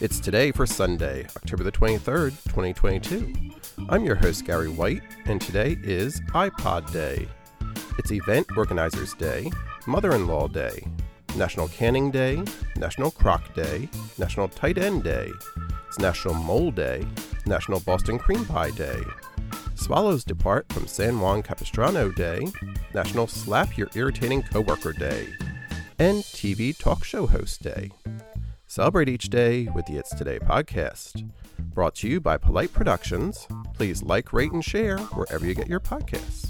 It's today for Sunday, October the 23rd, 2022. I'm your host, Gary White, and today is iPod Day. It's Event Organizers Day, Mother in Law Day, National Canning Day, National Crock Day, National Tight End Day, it's National Mole Day, National Boston Cream Pie Day, Swallows Depart from San Juan Capistrano Day, National Slap Your Irritating Coworker Day, and TV Talk Show Host Day. Celebrate each day with the It's Today podcast. Brought to you by Polite Productions. Please like, rate, and share wherever you get your podcasts.